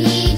You.